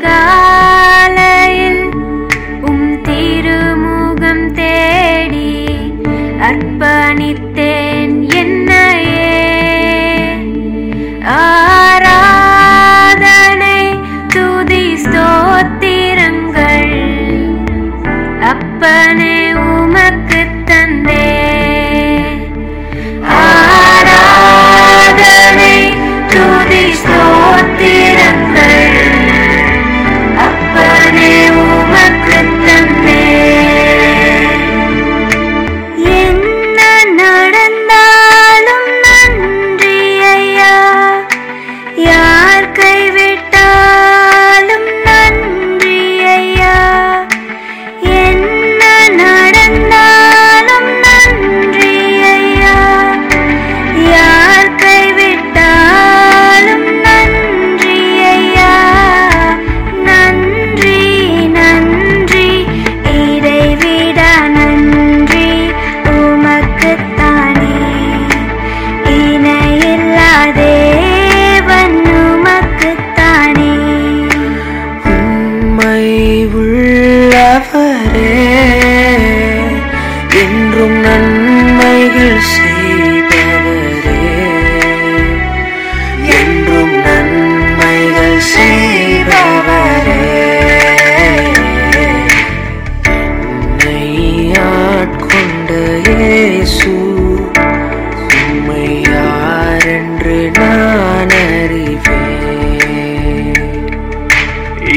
God.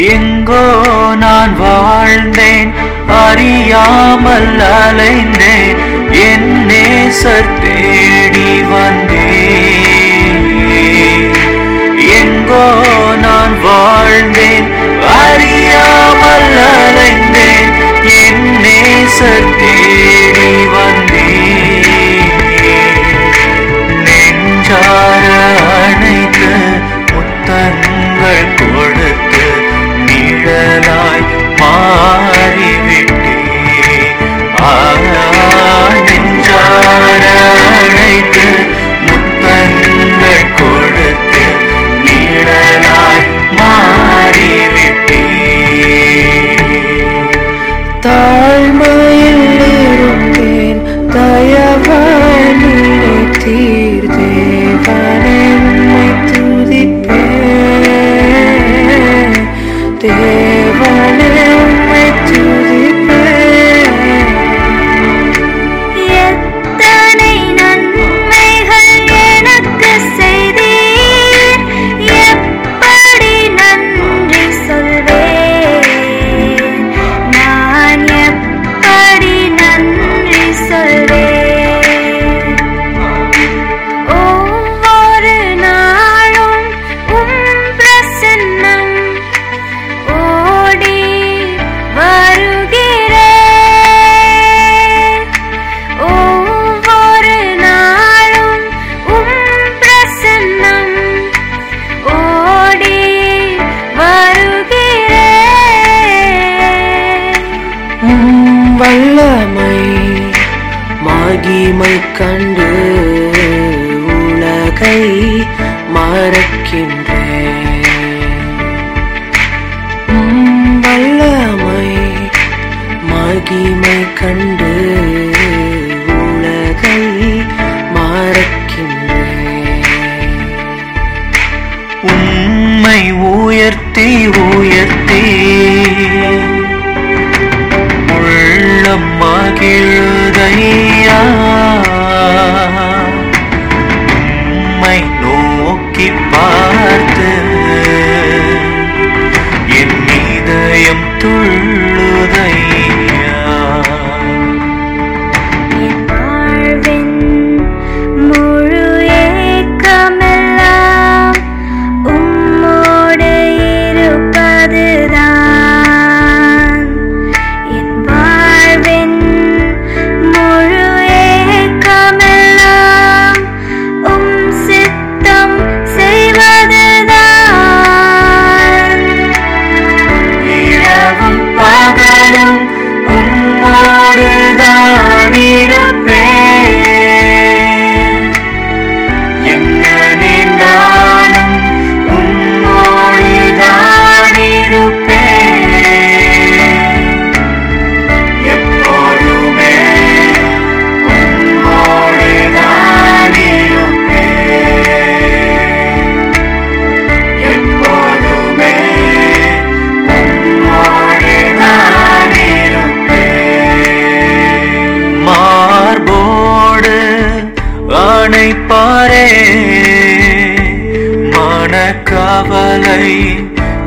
எங்கோ நான் வாழ்ந்தேன் அறியாமல் அலைந்தேன் என்னே சத்தேடி வந்தேன். எங்கோ நான் வாழ்ந்தேன் அறியா கண்டு உலகை மாறக்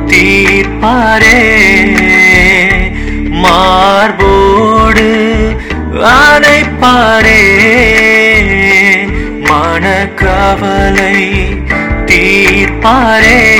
தீர்ப்பாரே. மார்போடு அணைப்பாரே. மன கவலை தீர்ப்பாரே.